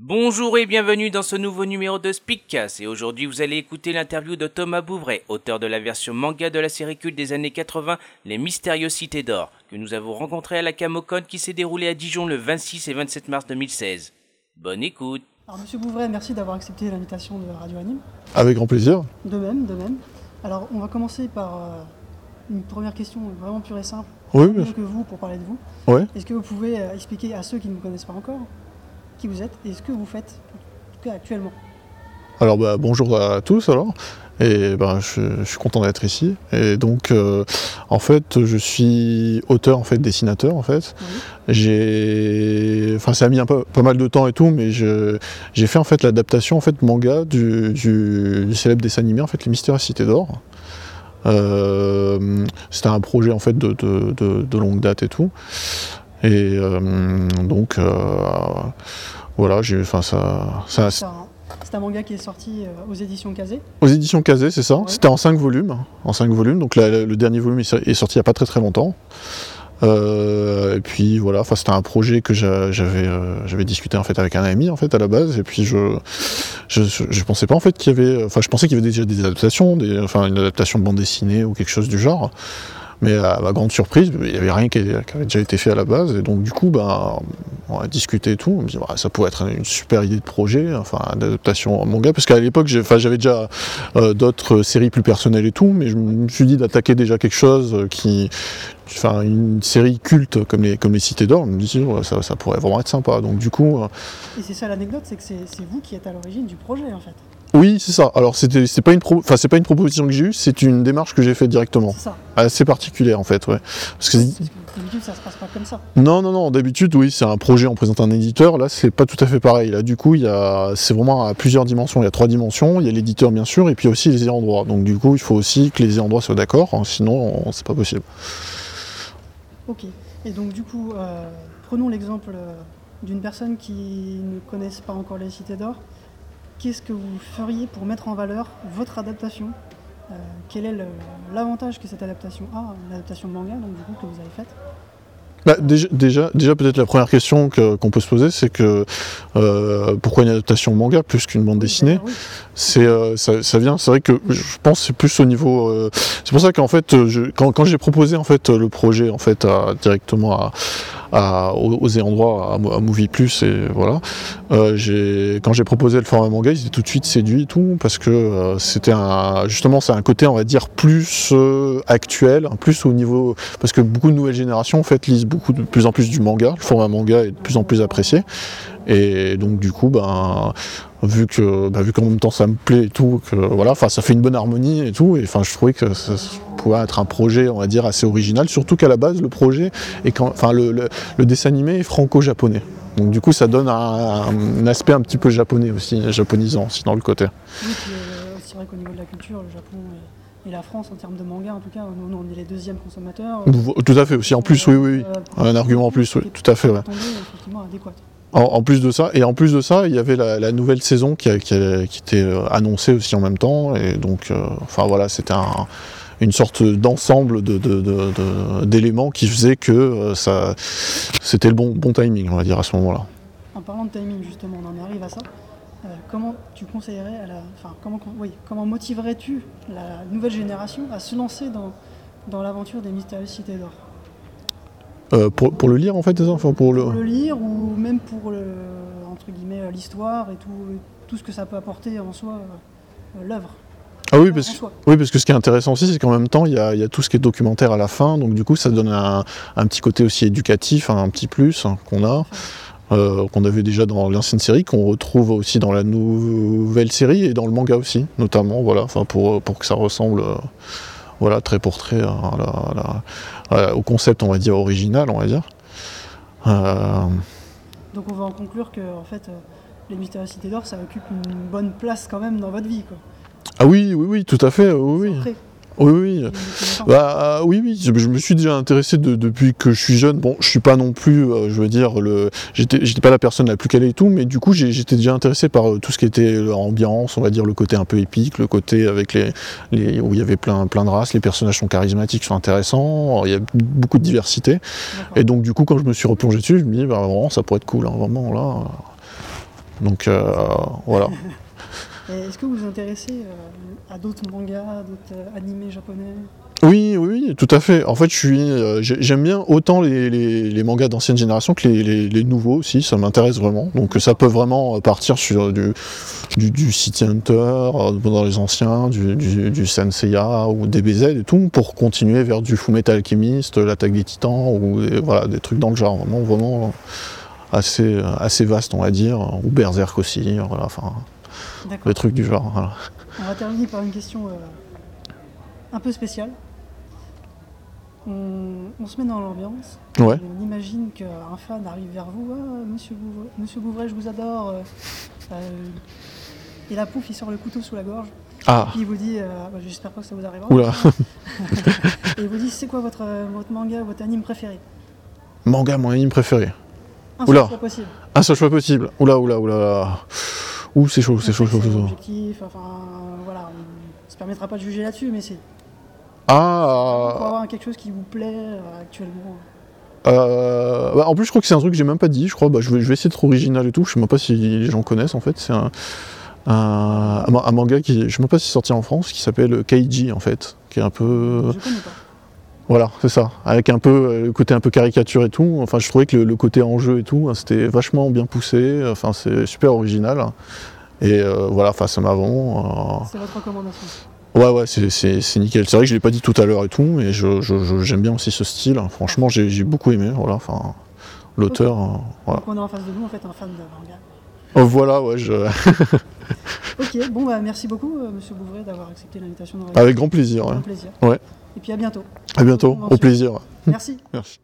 Bonjour et bienvenue dans ce nouveau numéro de Speakcast et aujourd'hui vous allez écouter l'interview de Thomas Bouvray, auteur de la version manga de la série culte des années 80, Les Mystérieuses Cités d'Or, que nous avons rencontré à la Camocon qui s'est déroulée à Dijon le 26 et 27 mars 2016. Bonne écoute Alors Monsieur Bouvray, merci d'avoir accepté l'invitation de Radio Anime. Avec grand plaisir. De même, de même. Alors on va commencer par euh, une première question vraiment pure et simple. Oui, bien sûr. que vous pour parler de vous. Ouais. Est-ce que vous pouvez euh, expliquer à ceux qui ne vous connaissent pas encore qui vous êtes et ce que vous faites actuellement Alors bah, bonjour à tous alors. Et ben je, je suis content d'être ici. Et donc euh, en fait je suis auteur en fait dessinateur en fait. J'ai enfin ça a mis un peu pas mal de temps et tout mais je j'ai fait en fait l'adaptation en fait manga du, du, du célèbre dessin animé en fait Les Mystérieuses Cités d'Or. Euh, c'était un projet en fait de, de, de- de longue date et tout. Et euh, donc euh, voilà, j'ai enfin ça, ça C'est un, manga qui est sorti euh, aux éditions Kazé. aux éditions Kazé, c'est ça. Ouais. C'était en 5 volumes, en 5 volumes. Donc la- le dernier volume est so- est sorti il n'y a pas très très longtemps. Euh, et puis voilà, enfin c'était un projet que j'a- j'avais euh, j'avais discuté en fait avec un ami en fait à la base. Et puis je je, je, je pensais pas en fait qu'il y avait, enfin je pensais qu'il y avait déjà des adaptations, des, enfin une adaptation de bande dessinée ou quelque chose du genre. Mais à ma grande surprise, il n'y avait rien qui, avait déjà été fait à la base. Et donc du coup, ben, on a discuté et tout. On me dit, bah, ça pourrait être une super idée de projet, enfin d'adaptation manga. Parce qu'à l'époque, j'avais déjà euh, d'autres séries plus personnelles et tout. Mais je me suis dit d'attaquer déjà quelque chose qui, enfin une série culte comme les comme les Cités d'Or. Je me ouais, ça, pourrait vraiment être sympa. Donc du coup, euh, Et c'est ça l'anecdote, c'est que c'est vous qui êtes à l'origine du projet en fait. Oui, c'est ça. Alors c'était c'est pas une pro- enfin c'est pas une proposition que j'ai eue, c'est une démarche que j'ai faite directement. C'est ça. Assez particulière en fait, ouais. Parce que Parce que d'habitude ça se passe pas comme ça. Non, non, non. D'habitude, oui, c'est un projet, on présente un éditeur. Là, c'est pas tout à fait pareil. Là, du coup, il y a, c'est vraiment à plusieurs dimensions. Il y a trois dimensions. Il y a l'éditeur, bien sûr, et puis aussi les ayants droit. Donc, du coup, il faut aussi que les ayants droit soient d'accord. hein, sinon, on- c'est pas possible. Ok. Et donc du coup, euh, prenons l'exemple euh, d'une personne qui ne connaisse pas encore les cités d'or. Qu'est-ce que vous feriez pour mettre en valeur votre adaptation Euh, Quel est l'avantage que cette adaptation a, l'adaptation manga donc du coup que vous avez faite Bah, déjà, déjà, déjà, peut-être la première question que- qu'on peut se poser, c'est que euh, pourquoi une adaptation manga plus qu'une bande dessinée Oui, c'est euh, ça, ça vient c'est vrai que je pense que c'est plus au niveau euh, c'est pour ça qu'en fait je, quand, quand j'ai proposé en fait le projet en fait à- directement à, à- aux, aux droit à, Mo- à Movie Plus et voilà. Euh, quand j'ai proposé le format manga ils étaient tout de suite séduits et tout parce que euh, c'était justement c'est un côté on va dire plus euh, actuel plus au niveau parce que beaucoup de nouvelles générations en fait lisent beaucoup de plus en plus du manga. Le format manga est de plus en plus apprécié. Et donc du coup ben vu que bah, vu qu'en même temps ça me plaît et tout que voilà enfin ça fait une bonne harmonie et tout et enfin je trouvais que ça, être un projet on va dire assez original surtout qu'à la base le projet est quand enfin le, le, le dessin animé est franco-japonais donc du coup ça donne un, un aspect un petit peu japonais aussi japonisant aussi dans le côté oui euh, c'est vrai qu'au niveau de la culture, le Japon et, et la France en termes de manga en tout cas, nous on est les deuxièmes consommateurs. tout à fait aussi en plus oui oui, oui. Euh, un argument en plus oui, tout à fait ouais. En, en plus de ça, et en plus de ça, il y avait la, la nouvelle saison qui, a- qui, a- qui était euh, annoncée aussi en même temps, et donc, euh, enfin voilà, c'était un- une sorte d'ensemble de, de- de- de- d'éléments qui faisait que euh, ça, c'était le bon, bon timing, on va dire à ce moment-là. En parlant de timing, justement, on en arrive à ça. Euh, comment tu conseillerais à la, enfin, comment, oui, comment motiverais-tu la nouvelle génération à se lancer dans, dans l'aventure des mystérieuses cités d'or? Euh, pour, pour le lire en fait, ça? Enfin, pour le... Pour le lire ou même pour le, entre guillemets l'histoire et tout, tout ce que ça peut apporter en soi euh, l'œuvre? Ah oui parce, que, oui, parce que ce qui est intéressant aussi, c'est qu'en même temps, il y a, il y a tout ce qui est documentaire à la fin, donc du coup, ça donne un, un petit côté aussi éducatif, un petit plus hein, qu'on a. euh, qu'on avait déjà dans l'ancienne série, qu'on retrouve aussi dans la nouvelle série et dans le manga aussi, notamment, voilà, enfin pour, pour que ça ressemble, euh, voilà, trait pour trait à la- à la- à- au concept, on va dire, original, on va dire. Euh, Donc on va en conclure que en fait, euh, les mystérieuses cités d'or, ça occupe une bonne place quand même dans votre vie. Quoi. Ah oui, oui, oui, tout à fait, oui, oui, oui, oui. Bah oui, oui, je, je me suis déjà intéressé de- depuis que je suis jeune. Bon, je suis pas non plus, euh, je veux dire, le, j'étais, j'étais pas la personne la plus calée et tout, mais du coup, j'étais déjà intéressé par euh, tout ce qui était l'ambiance, on va dire, le côté un peu épique, le côté avec les, les où il y avait plein, plein de races, les personnages sont charismatiques, sont intéressants, il y a beaucoup de diversité. Et donc, du coup, quand je me suis replongé dessus, je me dis, bah vraiment, ça pourrait être cool, hein, vraiment là. Donc euh, voilà. Et Est-ce que vous vous intéressez euh, à d'autres mangas, d'autres euh, animés japonais? Oui, oui, tout à fait. En fait, je suis, euh, j'ai- j'aime bien autant les, les- mangas d'ancienne génération que les, nouveaux aussi. Ça m'intéresse vraiment. Donc ça peut vraiment euh, partir sur du, du, City Hunter euh, dans les anciens, du, du, du Senseiya ou DBZ et tout, pour continuer vers du Fullmetal Alchemist, l'attaque des Titans ou des, voilà des trucs dans le genre. Vraiment, vraiment assez, assez vaste, on va dire. Ou Berserk aussi. Voilà, enfin Des trucs du genre. Voilà. On va terminer par une question euh, un peu spéciale. On, on se met dans l'ambiance. Ouais. On imagine qu'un fan arrive vers vous. Ah, monsieur, Bouvray, monsieur Bouvray, je vous adore. euh, euh, et là, pouf, il sort le couteau sous la gorge. Ah, Puis il vous dit, euh, bah, j'espère pas que ça vous arrivera. oula. Et il vous dit, c'est quoi votre, votre manga, votre anime préféré? Manga, mon anime préféré. Un Oula. seul choix possible. Un seul choix possible. Oula, oula, oula. Ouh, c'est chaud, c'est chaud, chaud, C'est chaud. objectif, enfin, voilà. On se permettra pas de juger là-dessus, mais c'est pour Ah, avoir quelque chose qui vous plaît euh, actuellement. euh, bah, en plus, je crois que c'est un truc que j'ai même pas dit. Je crois, bah, je vais, je vais essayer d'être original et tout. Je sais même pas si les gens connaissent en fait. C'est un, un, un ma- un manga qui, je sais même pas si c'est sorti en France, qui s'appelle Kaiji en fait, qui est un peu, Je connais pas. Voilà, c'est ça, avec un peu euh, le côté un peu caricature et tout. Enfin, je trouvais que le, le côté enjeu et tout, hein, c'était vachement bien poussé. Enfin, c'est super original. Et euh, voilà, enfin, ça m'avant. C'est votre recommandation. Ouais, ouais, c'est- nickel. C'est vrai que je l'ai pas dit tout à l'heure et tout, mais je- je- je- j'aime bien aussi ce style. Franchement, j'ai beaucoup aimé. Voilà, enfin, l'auteur. euh, voilà. Donc on a en face de nous en fait un fan de manga. Oh, voilà, ouais, je... Ok, bon bah merci beaucoup euh, Monsieur Bouvray d'avoir accepté l'invitation avec grand plaisir. Un plaisir. Ouais. Et puis à bientôt. À bientôt, au plaisir. Merci. Merci.